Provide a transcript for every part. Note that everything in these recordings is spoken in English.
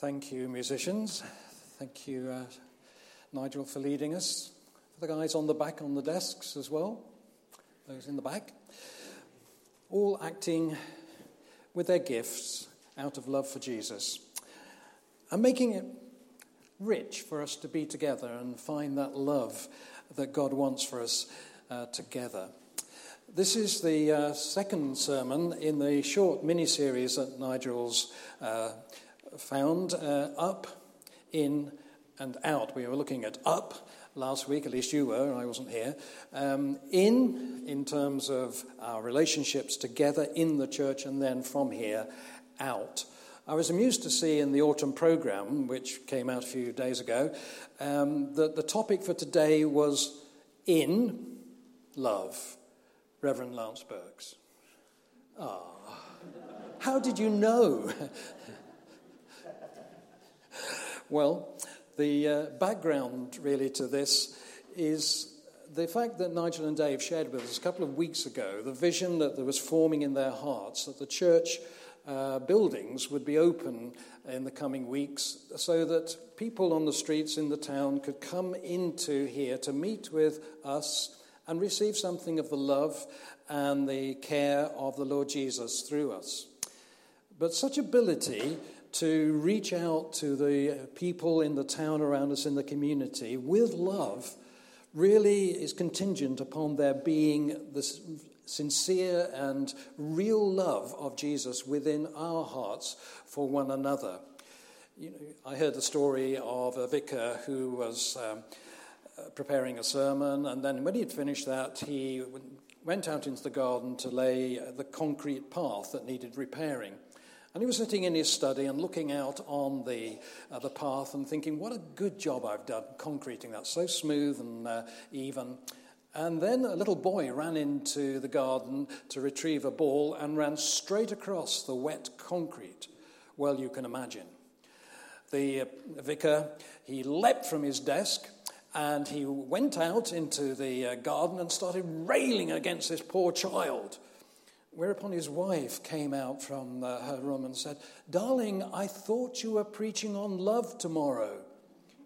Thank you, musicians. Thank you, uh, Nigel, for leading us. For the guys on the back on the desks as well, those in the back. All acting with their gifts out of love for Jesus and making it rich for us to be together and find that love that God wants for us uh, together. This is the uh, second sermon in the short mini series that Nigel's uh, found uh, up, in, and out. We were looking at up last week, at least you were, and I wasn't here. Um, in, in terms of our relationships together in the church, and then from here, out. I was amused to see in the autumn program, which came out a few days ago, um, that the topic for today was in love. Reverend Lance Birks. Ah, how did you know? Well, the uh, background really to this is the fact that Nigel and Dave shared with us a couple of weeks ago the vision that there was forming in their hearts that the church uh, buildings would be open in the coming weeks so that people on the streets in the town could come into here to meet with us and receive something of the love and the care of the Lord Jesus through us. But such ability to reach out to the people in the town around us in the community with love really is contingent upon there being this sincere and real love of Jesus within our hearts for one another. You know, I heard the story of a vicar who was um, preparing a sermon, and then when he had finished that, he went out into the garden to lay the concrete path that needed repairing. And he was sitting in his study and looking out on the, uh, the path and thinking, what a good job I've done concreting that, so smooth and uh, even. And then a little boy ran into the garden to retrieve a ball and ran straight across the wet concrete. Well, you can imagine. The uh, vicar, he leapt from his desk and he went out into the uh, garden and started railing against this poor child. Whereupon his wife came out from uh, her room and said, Darling, I thought you were preaching on love tomorrow.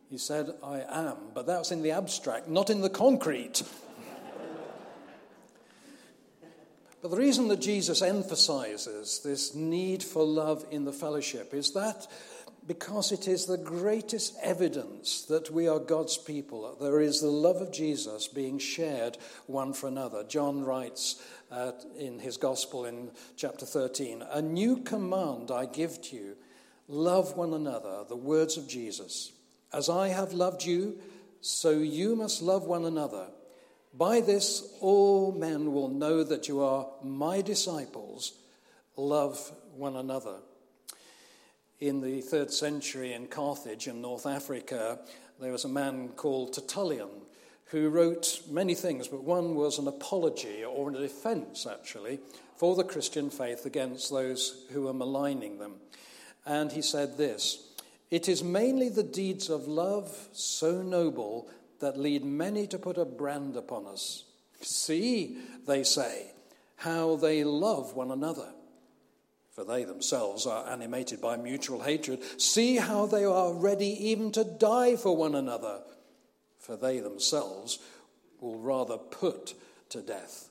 He said, I am, but that's in the abstract, not in the concrete. but the reason that Jesus emphasizes this need for love in the fellowship is that because it is the greatest evidence that we are God's people. There is the love of Jesus being shared one for another. John writes uh, in his gospel in chapter 13 A new command I give to you love one another, the words of Jesus. As I have loved you, so you must love one another. By this, all men will know that you are my disciples. Love one another in the third century in Carthage in North Africa, there was a man called Tertullian who wrote many things, but one was an apology or a defense, actually, for the Christian faith against those who were maligning them. And he said this It is mainly the deeds of love so noble that lead many to put a brand upon us. See, they say, how they love one another for they themselves are animated by mutual hatred. See how they are ready even to die for one another, for they themselves will rather put to death.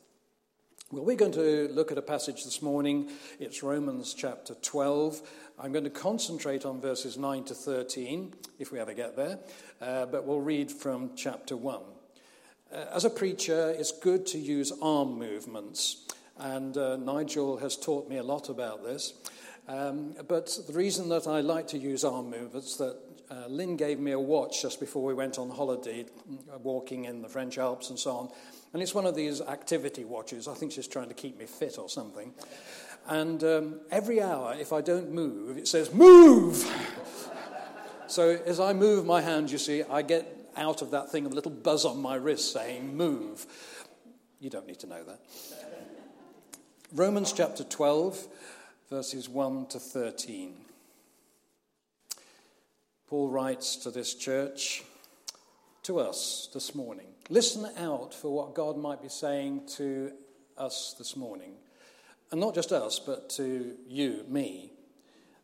Well, we're going to look at a passage this morning. It's Romans chapter 12. I'm going to concentrate on verses 9 to 13, if we ever get there, uh, but we'll read from chapter 1. Uh, as a preacher, it's good to use arm movements. And uh, Nigel has taught me a lot about this. Um, but the reason that I like to use arm movements that uh, Lynn gave me a watch just before we went on holiday, uh, walking in the French Alps and so on. And it's one of these activity watches. I think she's trying to keep me fit or something. And um, every hour, if I don't move, it says, Move! so as I move my hand, you see, I get out of that thing a little buzz on my wrist saying, Move. You don't need to know that. Romans chapter 12, verses 1 to 13. Paul writes to this church, to us this morning. Listen out for what God might be saying to us this morning. And not just us, but to you, me.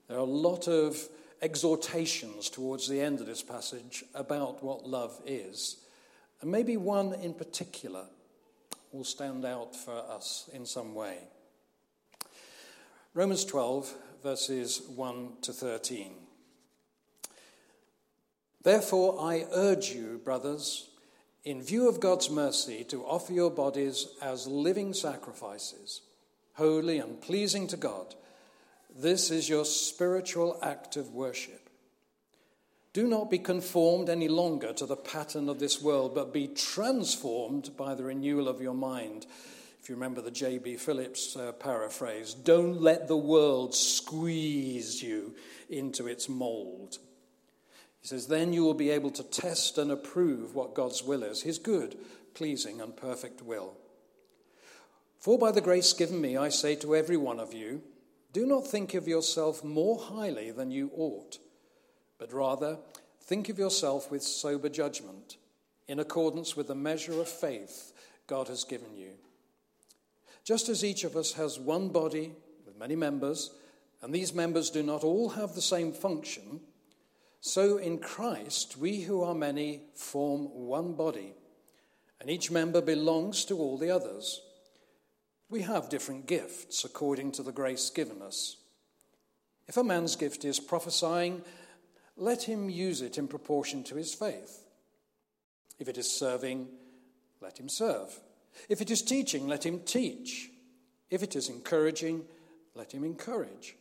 There are a lot of exhortations towards the end of this passage about what love is. And maybe one in particular will stand out for us in some way. Romans 12, verses 1 to 13. Therefore, I urge you, brothers, in view of God's mercy, to offer your bodies as living sacrifices, holy and pleasing to God. This is your spiritual act of worship. Do not be conformed any longer to the pattern of this world, but be transformed by the renewal of your mind. If you remember the J.B. Phillips uh, paraphrase, don't let the world squeeze you into its mold. He says, then you will be able to test and approve what God's will is, his good, pleasing, and perfect will. For by the grace given me, I say to every one of you, do not think of yourself more highly than you ought, but rather think of yourself with sober judgment, in accordance with the measure of faith God has given you. Just as each of us has one body with many members, and these members do not all have the same function, so in Christ we who are many form one body, and each member belongs to all the others. We have different gifts according to the grace given us. If a man's gift is prophesying, let him use it in proportion to his faith. If it is serving, let him serve. If it is teaching, let him teach. If it is encouraging, let him encourage.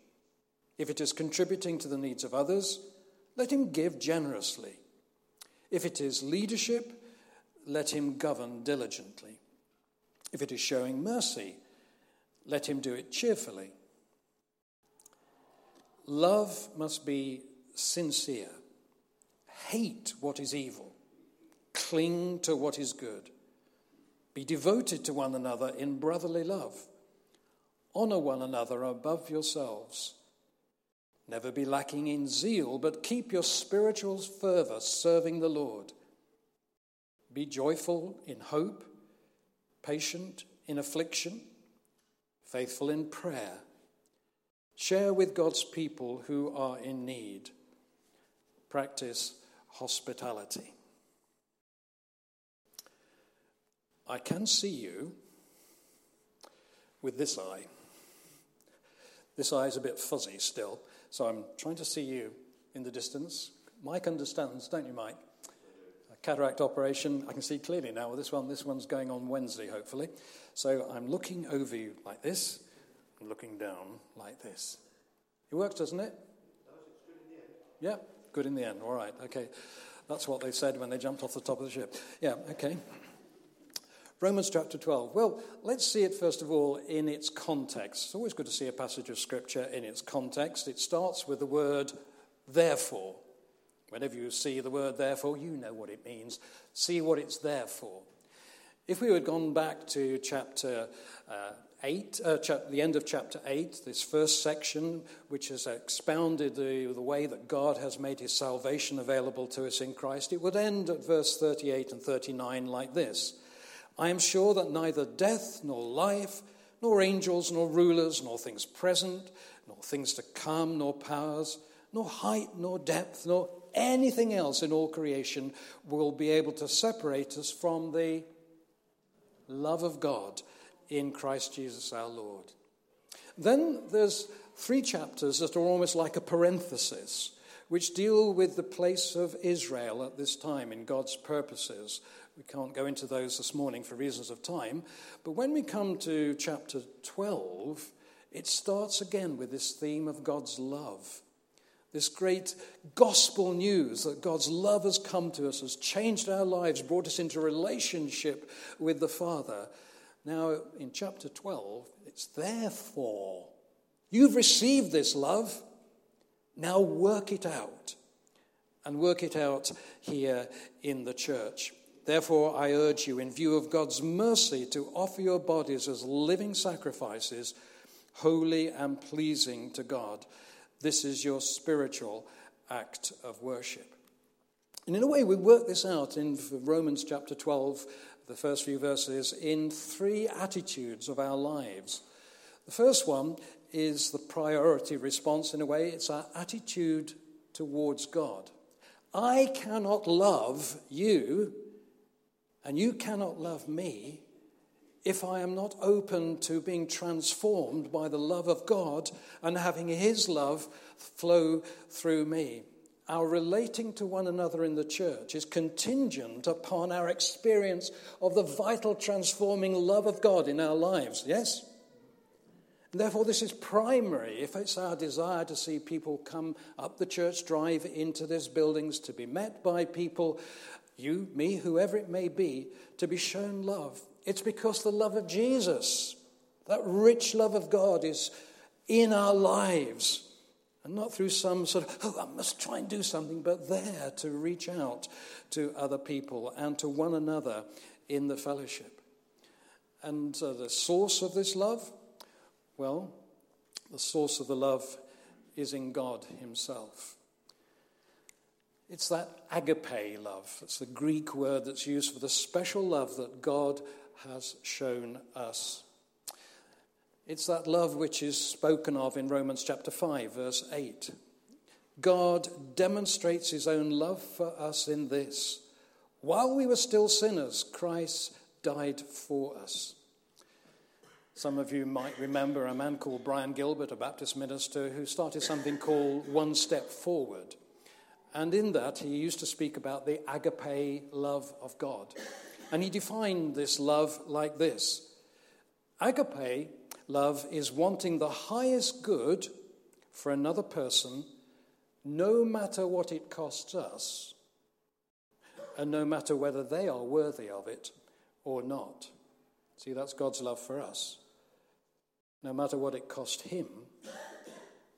If it is contributing to the needs of others, let him give generously. If it is leadership, let him govern diligently. If it is showing mercy, let him do it cheerfully. Love must be sincere. Hate what is evil. Cling to what is good. Be devoted to one another in brotherly love. Honor one another above yourselves. Never be lacking in zeal, but keep your spiritual fervor serving the Lord. Be joyful in hope patient in affliction, faithful in prayer. Share with God's people who are in need. Practice hospitality. I can see you with this eye. This eye is a bit fuzzy still, so I'm trying to see you in the distance. Mike understands, don't you, Mike? cataract operation. I can see clearly now with this one. This one's going on Wednesday, hopefully. So I'm looking over you like this, and looking down like this. It works, doesn't it? Yeah, good in the end. All right, okay. That's what they said when they jumped off the top of the ship. Yeah, okay. Romans chapter 12. Well, let's see it first of all in its context. It's always good to see a passage of scripture in its context. It starts with the word therefore. Whenever you see the word therefore, you know what it means. See what it's there for. If we had gone back to chapter uh, 8, uh, the end of chapter 8, this first section, which has expounded the, the way that God has made his salvation available to us in Christ, it would end at verse 38 and 39 like this I am sure that neither death nor life, nor angels, nor rulers, nor things present, nor things to come, nor powers, nor height, nor depth, nor anything else in all creation will be able to separate us from the love of God in Christ Jesus our Lord. Then there's three chapters that are almost like a parenthesis, which deal with the place of Israel at this time in God's purposes. We can't go into those this morning for reasons of time, but when we come to chapter 12, it starts again with this theme of God's love. This great gospel news that God's love has come to us, has changed our lives, brought us into relationship with the Father. Now, in chapter 12, it's therefore. You've received this love. Now work it out. And work it out here in the church. Therefore, I urge you, in view of God's mercy, to offer your bodies as living sacrifices, holy and pleasing to God. This is your spiritual act of worship. And in a way, we work this out in Romans chapter 12, the first few verses, in three attitudes of our lives. The first one is the priority response, in a way, it's our attitude towards God. I cannot love you, and you cannot love me if I am not open to being transformed by the love of God and having His love flow through me. Our relating to one another in the church is contingent upon our experience of the vital transforming love of God in our lives, yes? And therefore, this is primary if it's our desire to see people come up the church drive into these buildings, to be met by people, you, me, whoever it may be, to be shown love. It's because the love of Jesus, that rich love of God, is in our lives. And not through some sort of, oh, I must try and do something, but there to reach out to other people and to one another in the fellowship. And uh, the source of this love, well, the source of the love is in God Himself. It's that agape love. It's the Greek word that's used for the special love that God has shown us. It's that love which is spoken of in Romans chapter 5, verse 8. God demonstrates his own love for us in this. While we were still sinners, Christ died for us. Some of you might remember a man called Brian Gilbert, a Baptist minister, who started something called One Step Forward. And in that, he used to speak about the agape love of God. And he defined this love like this Agape love is wanting the highest good for another person, no matter what it costs us, and no matter whether they are worthy of it or not. See, that's God's love for us. No matter what it cost him,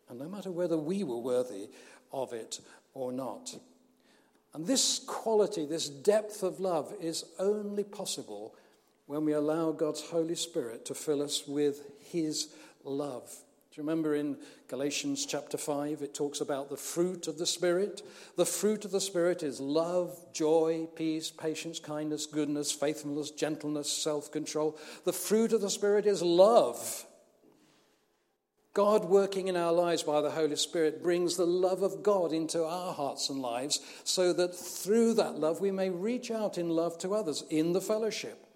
and no matter whether we were worthy of it or not. And this quality, this depth of love, is only possible when we allow God's Holy Spirit to fill us with His love. Do you remember in Galatians chapter 5, it talks about the fruit of the Spirit? The fruit of the Spirit is love, joy, peace, patience, kindness, goodness, faithfulness, gentleness, self control. The fruit of the Spirit is love. God working in our lives by the Holy Spirit brings the love of God into our hearts and lives so that through that love we may reach out in love to others in the fellowship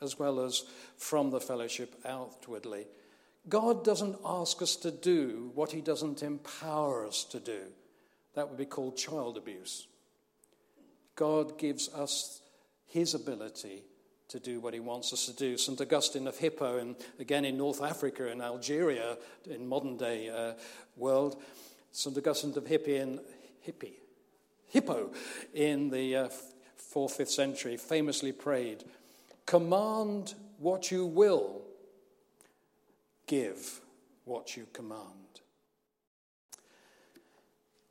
as well as from the fellowship outwardly. God doesn't ask us to do what He doesn't empower us to do. That would be called child abuse. God gives us His ability to do what he wants us to do. St. Augustine of Hippo, and again in North Africa and Algeria, in modern day uh, world, St. Augustine of Hippo in, Hippie, Hippo in the uh, fourth, fifth century famously prayed, Command what you will, give what you command.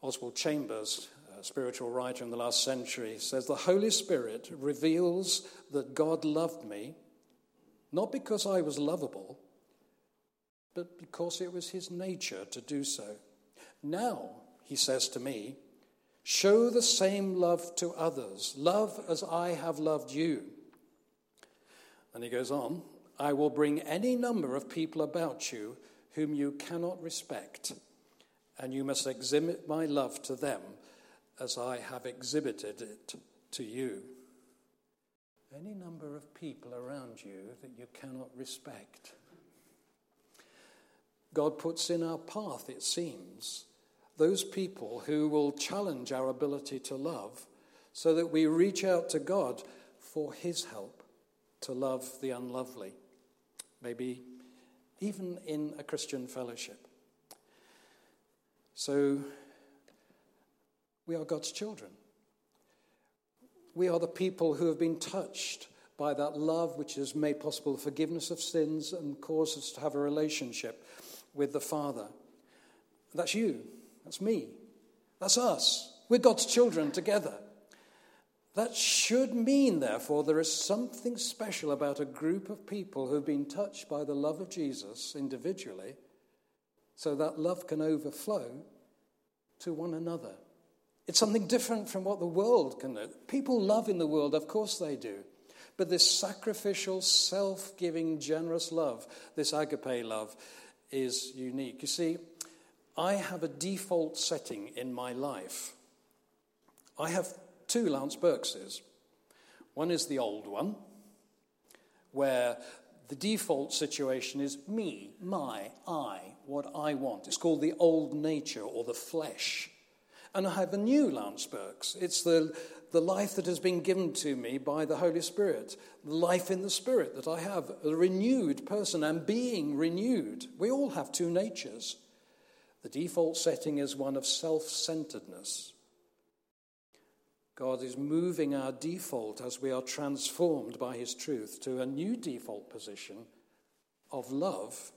Oswald Chambers spiritual writer in the last century, says the Holy Spirit reveals that God loved me, not because I was lovable, but because it was his nature to do so. Now, he says to me, show the same love to others. Love as I have loved you. And he goes on, I will bring any number of people about you whom you cannot respect, and you must exhibit my love to them as I have exhibited it to you. Any number of people around you that you cannot respect. God puts in our path, it seems, those people who will challenge our ability to love so that we reach out to God for His help to love the unlovely, maybe even in a Christian fellowship. So we are God's children. We are the people who have been touched by that love which has made possible the forgiveness of sins and caused us to have a relationship with the Father. That's you. That's me. That's us. We're God's children together. That should mean, therefore, there is something special about a group of people who have been touched by the love of Jesus individually, so that love can overflow to one another. It's something different from what the world can do. People love in the world, of course they do. But this sacrificial, self giving, generous love, this agape love, is unique. You see, I have a default setting in my life. I have two Lance Birkses. One is the old one, where the default situation is me, my, I, what I want. It's called the old nature or the flesh. And I have a new Lance Birks. It's the, the life that has been given to me by the Holy Spirit, the life in the Spirit that I have, a renewed person and being renewed. We all have two natures. The default setting is one of self centeredness. God is moving our default as we are transformed by His truth to a new default position of love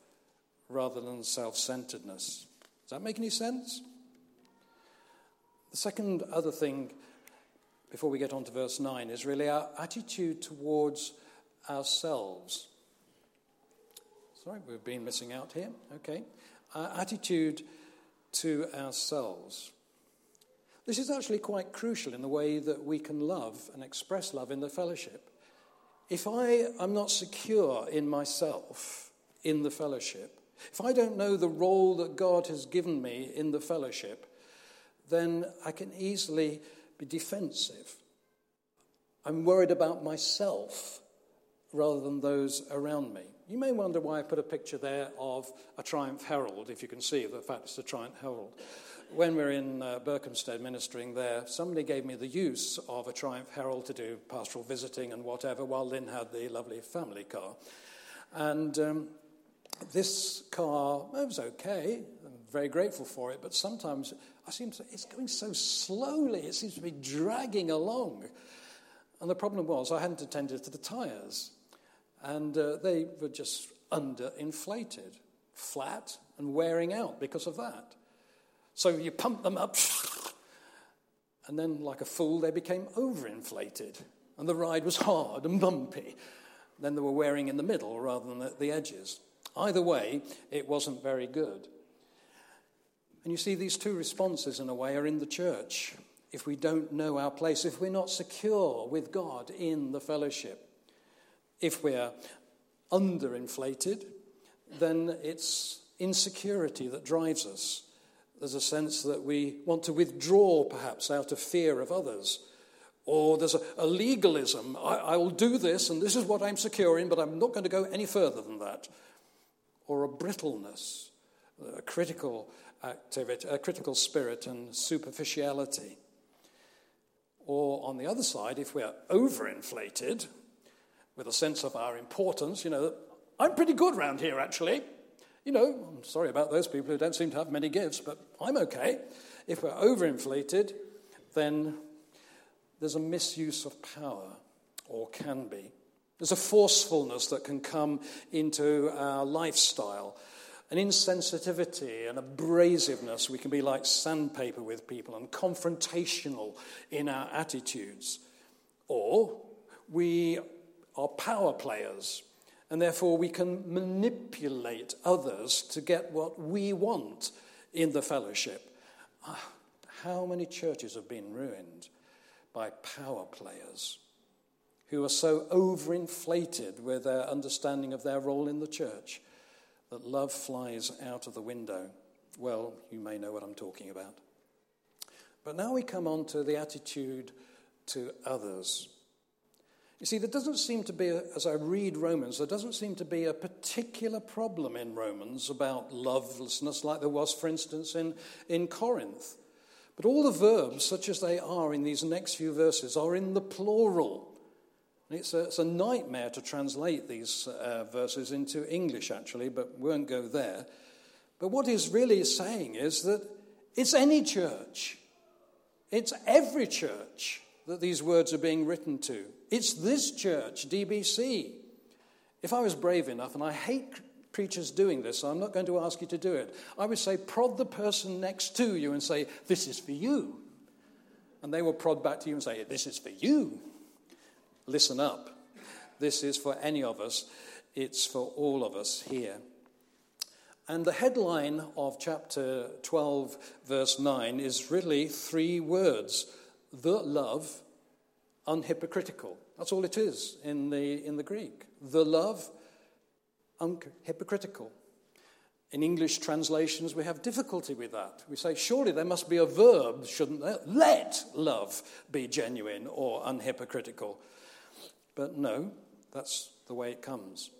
rather than self centeredness. Does that make any sense? The second other thing, before we get on to verse 9, is really our attitude towards ourselves. Sorry, we've been missing out here. Okay. Our attitude to ourselves. This is actually quite crucial in the way that we can love and express love in the fellowship. If I am not secure in myself in the fellowship, if I don't know the role that God has given me in the fellowship, then I can easily be defensive. I'm worried about myself rather than those around me. You may wonder why I put a picture there of a Triumph Herald, if you can see the fact it's a Triumph Herald when we were in uh, Berkhamsted ministering there, somebody gave me the use of a Triumph Herald to do pastoral visiting and whatever, while Lynn had the lovely family car. And um, this car, it was okay. Very grateful for it, but sometimes I seem to, it's going so slowly. It seems to be dragging along. And the problem was I hadn't attended to the tyres, and uh, they were just underinflated, flat, and wearing out because of that. So you pump them up, and then, like a fool, they became overinflated, and the ride was hard and bumpy. Then they were wearing in the middle rather than at the edges. Either way, it wasn't very good. And you see, these two responses, in a way, are in the church. If we don't know our place, if we're not secure with God in the fellowship, if we're underinflated, then it's insecurity that drives us. There's a sense that we want to withdraw, perhaps, out of fear of others. Or there's a, a legalism. I, I will do this, and this is what I'm secure in, but I'm not going to go any further than that. Or a brittleness, a critical activity, a critical spirit, and superficiality. Or on the other side, if we're overinflated with a sense of our importance, you know, I'm pretty good round here actually. You know, I'm sorry about those people who don't seem to have many gifts, but I'm okay. If we're overinflated, then there's a misuse of power, or can be. There's a forcefulness that can come into our lifestyle, an insensitivity, an abrasiveness. We can be like sandpaper with people and confrontational in our attitudes. Or we are power players and therefore we can manipulate others to get what we want in the fellowship. Ah, how many churches have been ruined by power players who are so overinflated with their understanding of their role in the church that love flies out of the window? Well, you may know what I'm talking about. But now we come on to the attitude to others. You see, there doesn't seem to be, a, as I read Romans, there doesn't seem to be a particular problem in Romans about lovelessness like there was, for instance, in, in Corinth. But all the verbs, such as they are in these next few verses, are in the plural. It's a, it's a nightmare to translate these uh, verses into English, actually, but we won't go there. But what he's really saying is that it's any church, it's every church that these words are being written to. It's this church, DBC. If I was brave enough, and I hate preachers doing this, so I'm not going to ask you to do it, I would say, prod the person next to you and say, This is for you. And they will prod back to you and say, This is for you. Listen up. This is for any of us, it's for all of us here. And the headline of chapter 12, verse 9, is really three words the love unhypocritical. That's all it is in the, in the Greek. The love unhypocritical. In English translations, we have difficulty with that. We say, surely there must be a verb, shouldn't there? Let love be genuine or unhypocritical. But no, that's the way it comes.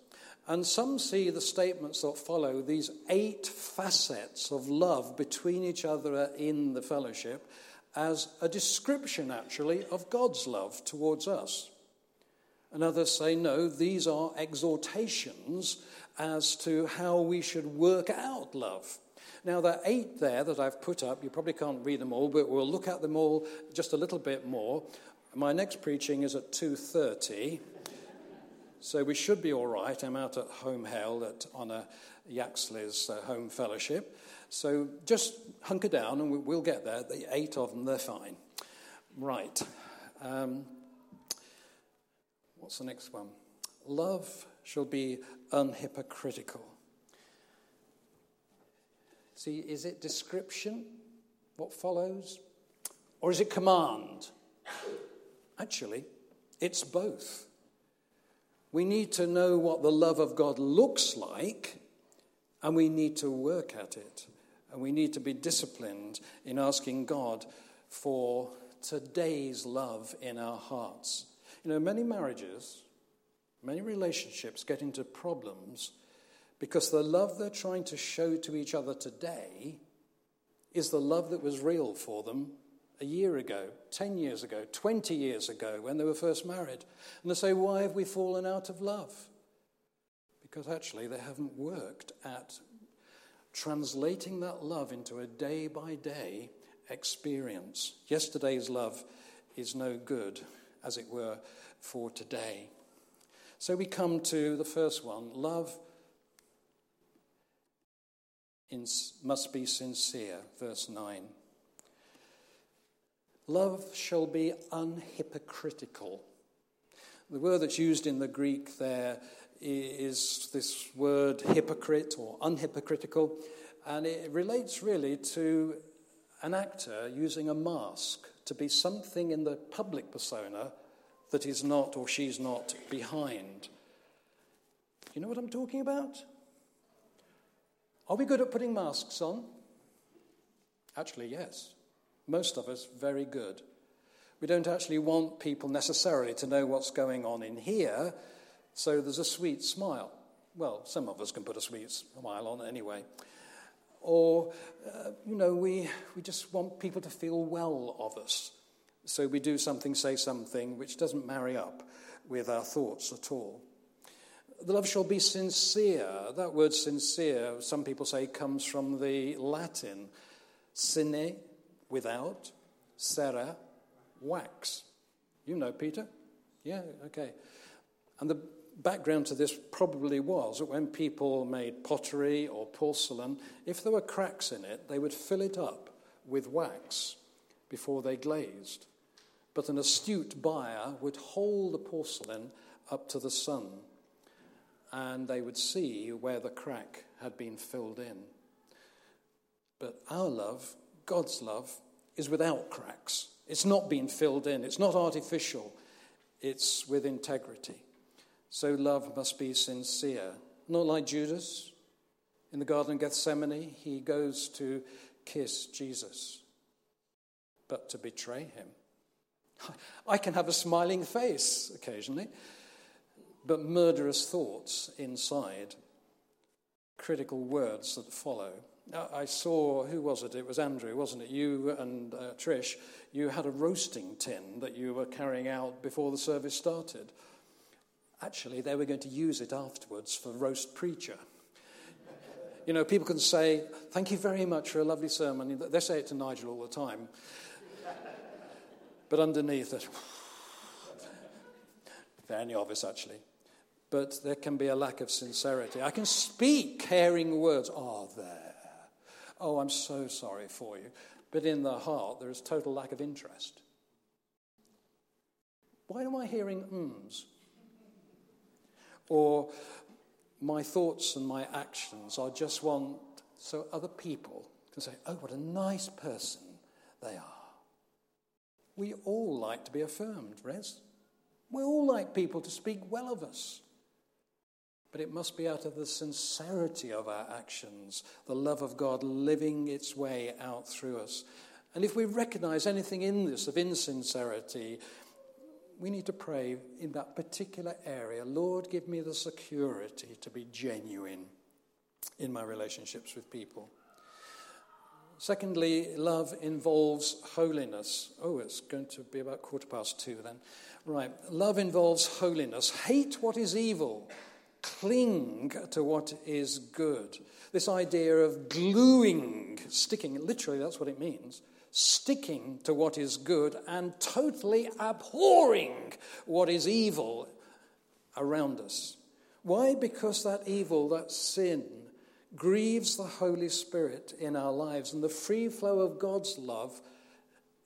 And some see the statements that follow, these eight facets of love between each other in the fellowship, as a description, actually, of God's love towards us. And others say, no, these are exhortations as to how we should work out love. Now, there are eight there that I've put up. You probably can't read them all, but we'll look at them all just a little bit more. My next preaching is at 2.30. So we should be all right. I'm out at Holme Hale at, on a Yaxley's uh, home fellowship. So just hunker down and we, will get there. The eight of them, they're fine. Right. Um, what's the next one? Love shall be unhypocritical. See, is it description, what follows? Or is it command? Actually, it's both. We need to know what the love of God looks like, and we need to work at it. And we need to be disciplined in asking God for today's love in our hearts. You know, many marriages, many relationships get into problems because the love they're trying to show to each other today is the love that was real for them a year ago, 10 years ago, 20 years ago when they were first married. And they say, Why have we fallen out of love? Because actually they haven't worked at translating that love into a day by day experience. Yesterday's love is no good, as it were, for today. So we come to the first one love must be sincere, verse 9. Love shall be unhypocritical. The word that's used in the Greek there is this word hypocrite or unhypocritical, and it relates really to an actor using a mask to be something in the public persona that is not or she's not behind. You know what I'm talking about? Are we good at putting masks on? Actually, yes. Most of us, very good. We don't actually want people necessarily to know what's going on in here, so there's a sweet smile. Well, some of us can put a sweet smile on anyway. Or, uh, you know, we, we just want people to feel well of us. So we do something, say something, which doesn't marry up with our thoughts at all. The love shall be sincere. That word sincere, some people say, comes from the Latin sine, without, cera, wax. You know, Peter? Yeah, okay. And the background to this probably was that when people made pottery or porcelain, if there were cracks in it, they would fill it up with wax before they glazed. But an astute buyer would hold the porcelain up to the sun and they would see where the crack had been filled in. But our love God's love is without cracks. It's not been filled in, it's not artificial, it's with integrity. So love must be sincere. Not like Judas in the Garden of Gethsemane, he goes to kiss Jesus, but to betray him. I can have a smiling face occasionally, but murderous thoughts inside, critical words that follow. I saw, who was it? It was Andrew, wasn't it? You and uh, Trish, you had a roasting tin that you were carrying out before the service started. Actually, they were going to use it afterwards for roast preacher. You know, people can say, Thank you very much for a lovely sermon. They say it to Nigel all the time. But underneath it, very obvious actually. But there can be a lack of sincerity. I can speak caring words. Oh, there. Oh, I'm so sorry for you. But in the heart, there is total lack of interest. Why am I hearing ums? Or my thoughts and my actions are just one so other people can say, oh, what a nice person they are. We all like to be affirmed, Rez. We all like people to speak well of us. But it must be out of the sincerity of our actions, the love of God living its way out through us. And if we recognize anything in this of insincerity, we need to pray in that particular area Lord, give me the security to be genuine in my relationships with people. Secondly, love involves holiness. Oh, it's going to be about quarter past two then. Right. Love involves holiness. Hate what is evil cling to what is good. This idea of gluing, sticking, literally, that's what it means sticking to what is good and totally abhorring what is evil around us. Why? Because that evil, that sin, grieves the Holy Spirit in our lives, and the free flow of God's love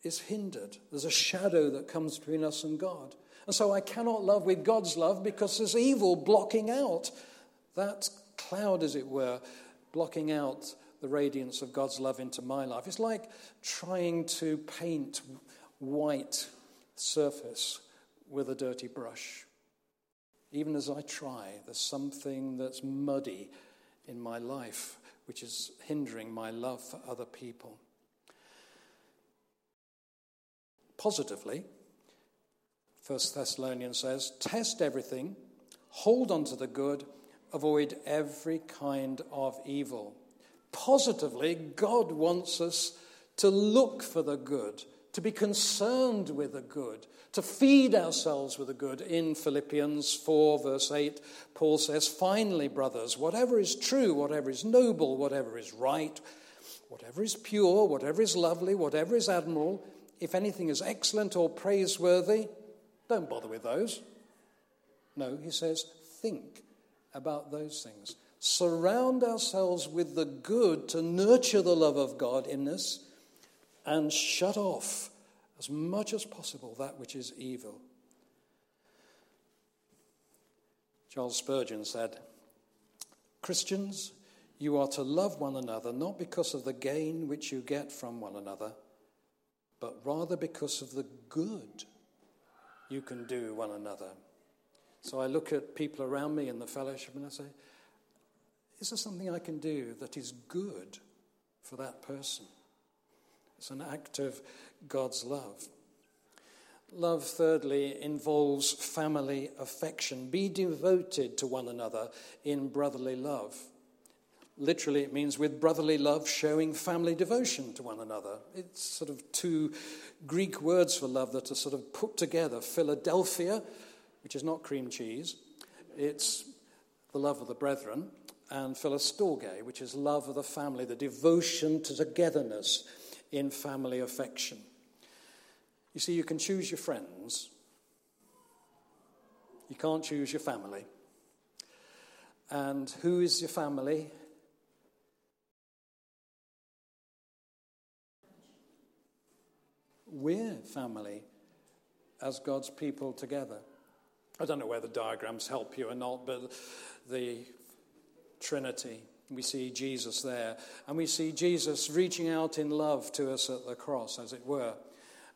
is hindered. There's a shadow that comes between us and God. And so I cannot love with God's love because there's evil blocking out that cloud, as it were, blocking out the radiance of God's love into my life. It's like trying to paint white surface with a dirty brush. Even as I try, there's something that's muddy in my life which is hindering my love for other people. Positively, 1 Thessalonians says, Test everything, hold on to the good, avoid every kind of evil. Positively, God wants us to look for the good, to be concerned with the good, to feed ourselves with the good. In Philippians 4, verse 8, Paul says, Finally, brothers, whatever is true, whatever is noble, whatever is right, whatever is pure, whatever is lovely, whatever is admirable, if anything is excellent or praiseworthy, don't bother with those. No, he says, think about those things. Surround ourselves with the good to nurture the love of God in us and shut off as much as possible that which is evil. Charles Spurgeon said, Christians, you are to love one another not because of the gain which you get from one another, but rather because of the good you can do one another. So I look at people around me in the fellowship and I say, is there something I can do that is good for that person? It's an act of God's love. Love, thirdly, involves family affection. Be devoted to one another in brotherly love. Literally, it means with brotherly love, showing family devotion to one another. It's sort of two Greek words for love that are sort of put together Philadelphia, which is not cream cheese, it's the love of the brethren, and Philostorge, which is love of the family, the devotion to togetherness in family affection. You see, you can choose your friends, you can't choose your family. And who is your family? We're family as God's people together. I don't know whether diagrams help you or not, but the Trinity, we see Jesus there. And we see Jesus reaching out in love to us at the cross, as it were.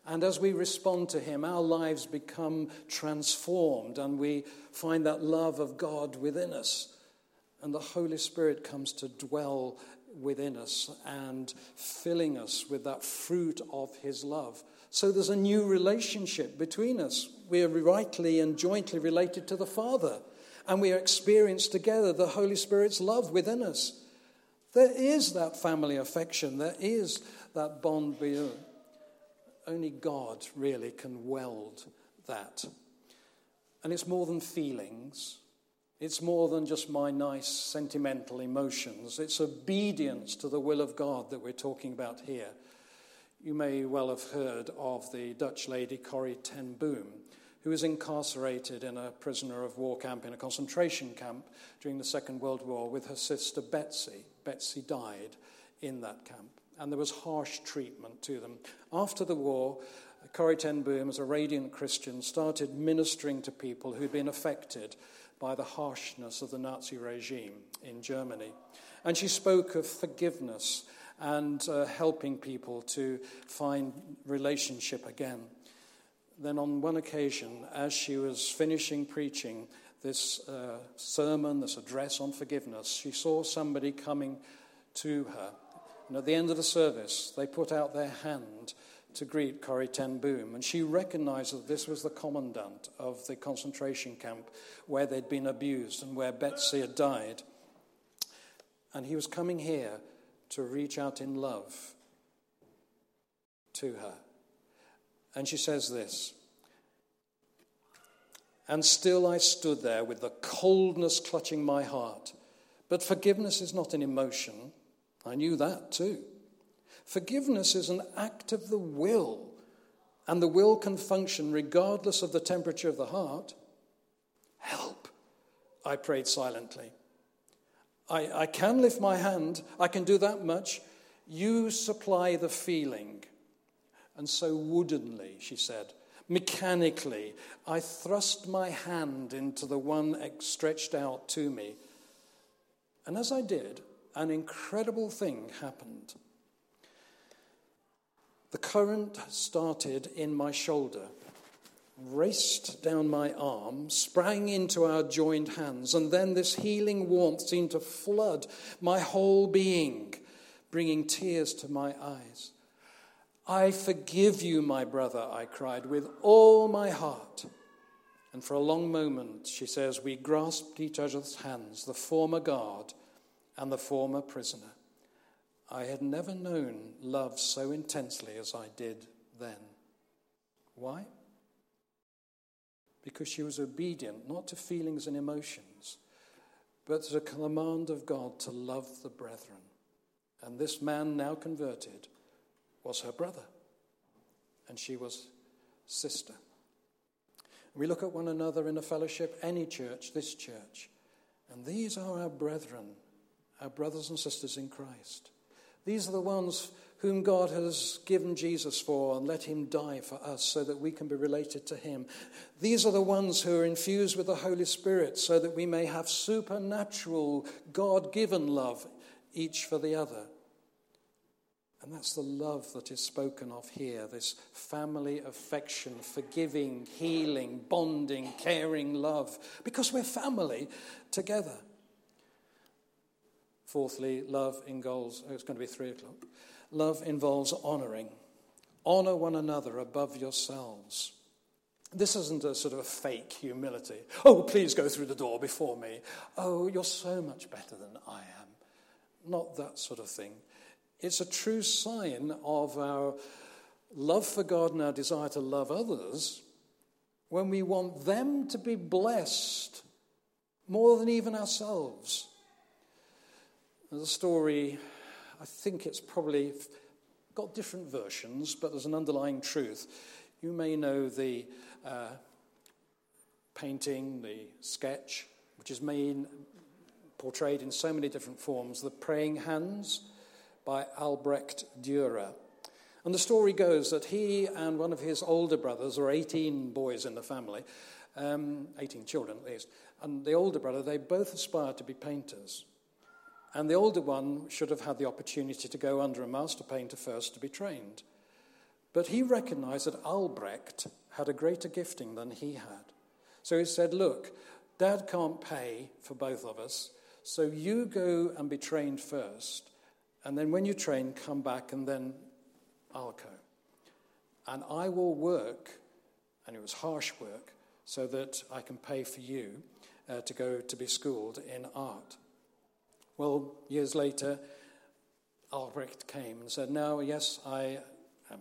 And as we respond to him, our lives become transformed and we find that love of God within us. And the Holy Spirit comes to dwell within us and filling us with that fruit of his love. So there's a new relationship between us. We are rightly and jointly related to the Father, and we are experienced together the Holy Spirit's love within us. There is that family affection, there is that bond beyond. Only God really can weld that. And it's more than feelings. It's more than just my nice sentimental emotions. It's obedience to the will of God that we're talking about here. You may well have heard of the Dutch lady Corrie ten Boom, who was incarcerated in a prisoner of war camp in a concentration camp during the Second World War with her sister Betsy. Betsy died in that camp, and there was harsh treatment to them. After the war, Corrie ten Boom, as a radiant Christian, started ministering to people who'd been affected by the harshness of the Nazi regime in Germany. And she spoke of forgiveness and uh, helping people to find relationship again. Then, on one occasion, as she was finishing preaching, this uh, sermon, this address on forgiveness, she saw somebody coming to her. And at the end of the service, they put out their hand to greet Corrie ten Boom. And she recognized that this was the commandant of the concentration camp where they'd been abused and where Betsy had died. And he was coming here to reach out in love to her. And she says this And still I stood there with the coldness clutching my heart. But forgiveness is not an emotion. I knew that too. Forgiveness is an act of the will, and the will can function regardless of the temperature of the heart. Help, I prayed silently. I, I can lift my hand, I can do that much. You supply the feeling. And so woodenly, she said, mechanically, I thrust my hand into the one stretched out to me. And as I did, an incredible thing happened. The current started in my shoulder, raced down my arm, sprang into our joined hands, and then this healing warmth seemed to flood my whole being, bringing tears to my eyes. I forgive you, my brother, I cried with all my heart. And for a long moment, she says, we grasped each other's hands, the former guard and the former prisoner. I had never known love so intensely as I did then. Why? Because she was obedient not to feelings and emotions, but to the command of God to love the brethren. And this man, now converted, was her brother, and she was sister. We look at one another in a fellowship, any church, this church, and these are our brethren, our brothers and sisters in Christ. These are the ones whom God has given Jesus for and let him die for us so that we can be related to him. These are the ones who are infused with the Holy Spirit so that we may have supernatural, God given love each for the other. And that's the love that is spoken of here this family affection, forgiving, healing, bonding, caring love, because we're family together. Fourthly, love involves, oh, it's going to be three o'clock. Love involves honoring. Honor one another above yourselves. This isn't a sort of a fake humility. Oh, please go through the door before me. Oh, you're so much better than I am. Not that sort of thing. It's a true sign of our love for God and our desire to love others when we want them to be blessed more than even ourselves. There's a story, I think it's probably got different versions, but there's an underlying truth. You may know the uh, painting, the sketch, which is made, portrayed in so many different forms, the praying hands by Albrecht Dürer. And the story goes that he and one of his older brothers, or 18 boys in the family, um, 18 children at least, and the older brother, they both aspired to be painters. And the older one should have had the opportunity to go under a master painter first to be trained. But he recognized that Albrecht had a greater gifting than he had. So he said, Look, Dad can't pay for both of us, so you go and be trained first. And then when you train, come back and then I'll go. And I will work, and it was harsh work, so that I can pay for you uh, to go to be schooled in art. Well, years later, Albrecht came and said, Now, yes, I am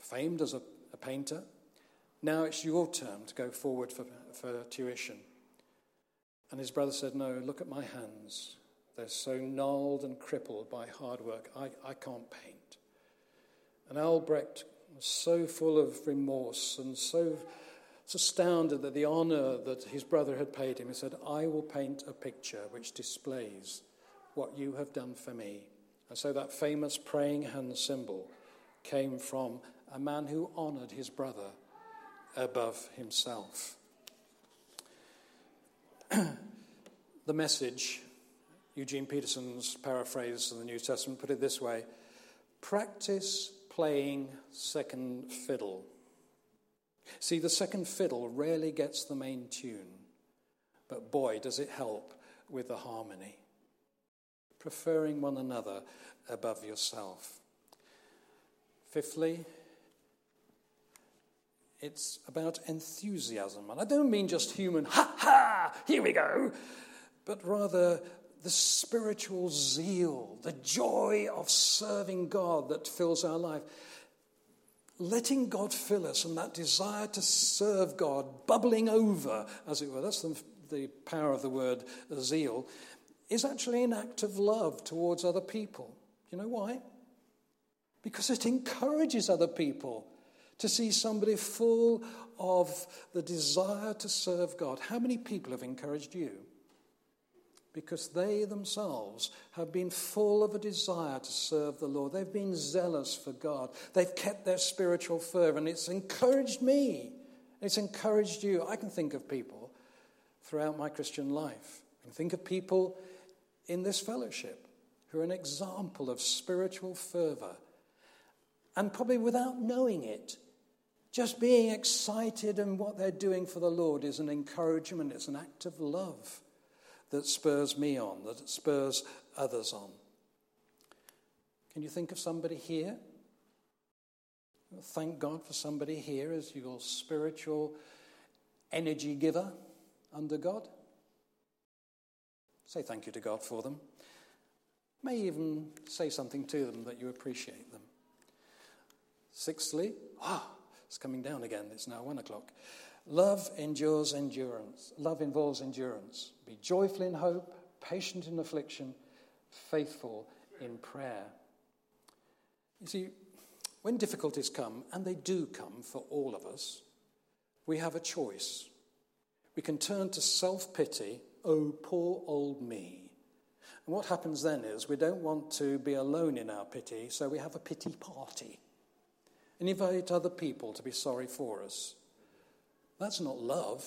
famed as a, a painter. Now it's your turn to go forward for, for tuition. And his brother said, No, look at my hands. They're so gnarled and crippled by hard work. I, I can't paint. And Albrecht was so full of remorse and so, astounded at the honor that his brother had paid him. He said, I will paint a picture which displays what you have done for me. And so that famous praying hand symbol came from a man who honored his brother above himself. the message Eugene Peterson's paraphrase of the New Testament put it this way practice playing second fiddle. See, the second fiddle rarely gets the main tune, but boy, does it help with the harmony. Preferring one another above yourself. Fifthly, it's about enthusiasm. And I don't mean just human, ha ha, here we go, but rather the spiritual zeal, the joy of serving God that fills our life. Letting God fill us and that desire to serve God bubbling over, as it were, that's the, the power of the word zeal, is actually an act of love towards other people. You know why? Because it encourages other people to see somebody full of the desire to serve God. How many people have encouraged you? because they themselves have been full of a desire to serve the Lord. They've been zealous for God. They've kept their spiritual fervor, and it's encouraged me. It's encouraged you. I can think of people throughout my Christian life. I can think of people in this fellowship who are an example of spiritual fervor. And probably without knowing it, just being excited and what they're doing for the Lord is an encouragement, it's an act of love that spurs me on, that spurs others on. Can you think of somebody here? Thank God for somebody here as your spiritual energy giver under God. Say thank you to God for them. May even say something to them that you appreciate them. Sixthly, ah, it's coming down again. It's now one o'clock. Love endures endurance. Love involves endurance. Be joyful in hope, patient in affliction, faithful in prayer. You see, when difficulties come, and they do come for all of us, we have a choice. We can turn to self pity, oh, poor old me. And what happens then is we don't want to be alone in our pity, so we have a pity party and invite other people to be sorry for us. That's not love.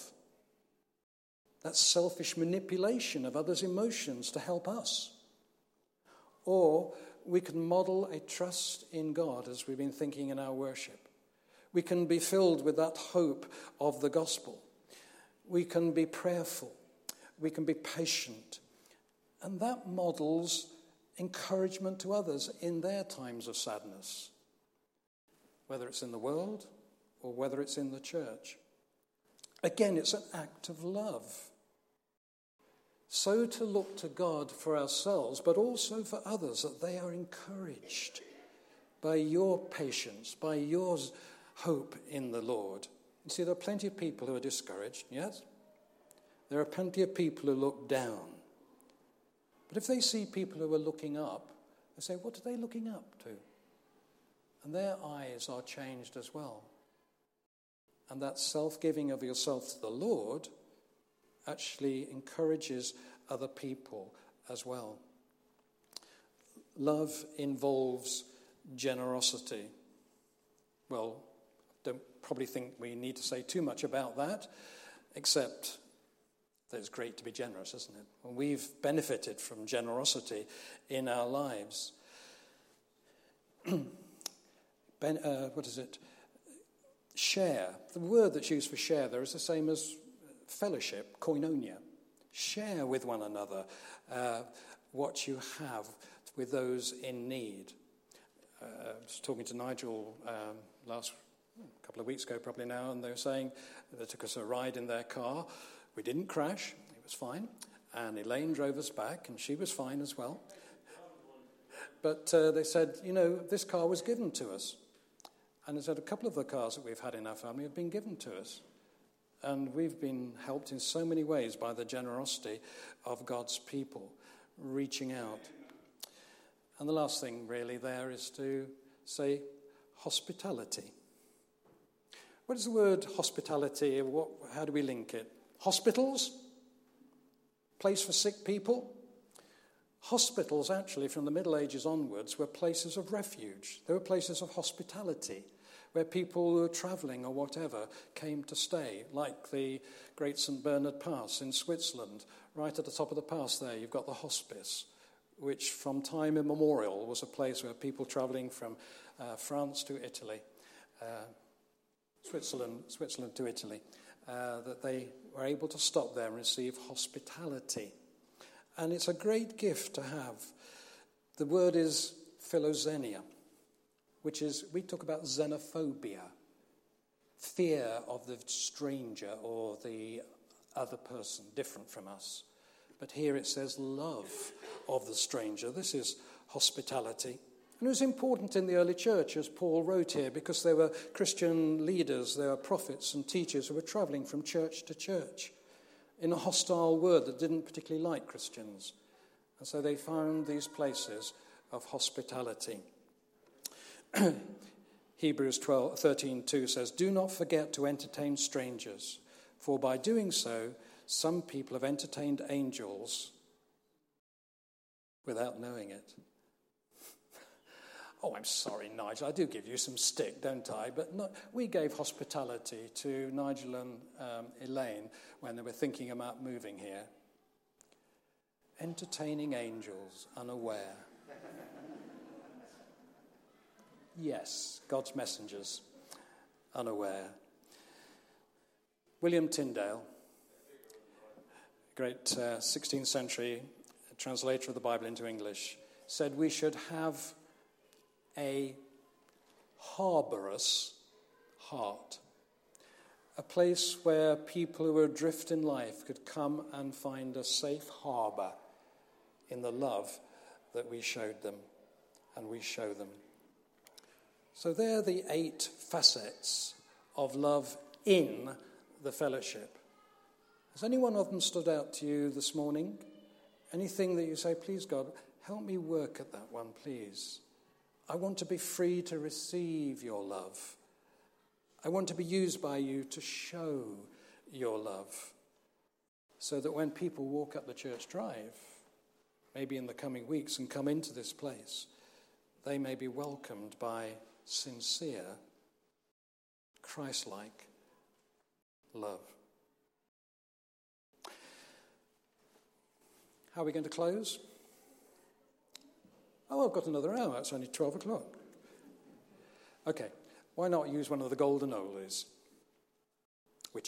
That's selfish manipulation of others' emotions to help us. Or we can model a trust in God as we've been thinking in our worship. We can be filled with that hope of the gospel. We can be prayerful. We can be patient. And that models encouragement to others in their times of sadness, whether it's in the world or whether it's in the church. Again, it's an act of love. So to look to God for ourselves, but also for others, that they are encouraged by your patience, by your hope in the Lord. You see, there are plenty of people who are discouraged, yes? There are plenty of people who look down. But if they see people who are looking up, they say, What are they looking up to? And their eyes are changed as well. And that self giving of yourself to the Lord actually encourages other people as well. Love involves generosity. Well, don't probably think we need to say too much about that, except that it's great to be generous, isn't it? We've benefited from generosity in our lives. ben, uh, what is it? share. The word that's used for share there is the same as fellowship, koinonia. Share with one another uh, what you have with those in need. Uh, I was talking to Nigel um, last couple of weeks ago, probably now, and they were saying they took us a ride in their car. We didn't crash, it was fine. And Elaine drove us back, and she was fine as well. But uh, they said, you know, this car was given to us. And as said, a couple of the cars that we've had in our family have been given to us. And we've been helped in so many ways by the generosity of God's people reaching out. And the last thing, really, there is to say hospitality. What is the word hospitality? What, how do we link it? Hospitals? Place for sick people? Hospitals, actually, from the Middle Ages onwards, were places of refuge. They were places of hospitality where people who were travelling or whatever came to stay, like the Great St. Bernard Pass in Switzerland. Right at the top of the pass there, you've got the hospice, which from time immemorial was a place where people travelling from uh, France to Italy, uh, Switzerland, Switzerland to Italy, uh, that they were able to stop there and receive hospitality. And it's a great gift to have. The word is philoxenia, which is, we talk about xenophobia, fear of the stranger or the other person different from us. But here it says love of the stranger. This is hospitality. And it was important in the early church, as Paul wrote here, because there were Christian leaders, there were prophets and teachers who were traveling from church to church in a hostile world that didn't particularly like Christians. And so they found these places of hospitality. Hebrews 12, 13 2 says, Do not forget to entertain strangers, for by doing so, some people have entertained angels without knowing it. Oh, I'm sorry, Nigel. I do give you some stick, don't I? But not, we gave hospitality to Nigel and um, Elaine when they were thinking about moving here. Entertaining angels unaware. yes, God's messengers unaware. William Tyndale, great uh, 16th century translator of the Bible into English, said we should have a harbourous heart, a place where people who are adrift in life could come and find a safe harbour in the love that we showed them and we show them. So, they're the eight facets of love in the fellowship. Has any one of them stood out to you this morning? Anything that you say, please, God, help me work at that one, please? I want to be free to receive your love. I want to be used by you to show your love. So that when people walk up the church drive, maybe in the coming weeks, and come into this place, they may be welcomed by sincere, Christ like love. How are we going to close? Oh, I've got another hour. It's only 12 o'clock. Okay, why not use one of the golden oldies?